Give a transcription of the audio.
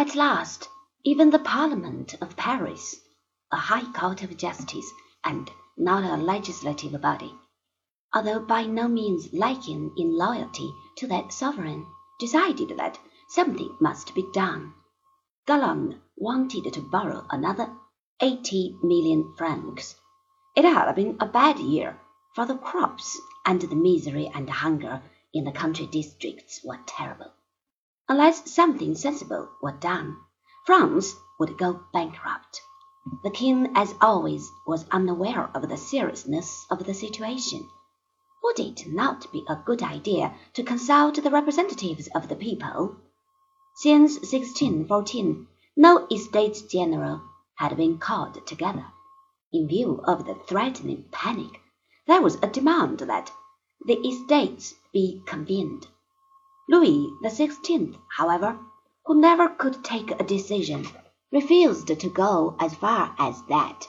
At last, even the Parliament of Paris, a high court of justice and not a legislative body, although by no means lacking in loyalty to that sovereign, decided that something must be done. Calonne wanted to borrow another eighty million francs. It had been a bad year, for the crops and the misery and hunger in the country districts were terrible. Unless something sensible were done, France would go bankrupt. The king, as always, was unaware of the seriousness of the situation. Would it not be a good idea to consult the representatives of the people? Since 1614, no Estates General had been called together. In view of the threatening panic, there was a demand that the Estates be convened. Louis XVI, however, who never could take a decision, refused to go as far as that.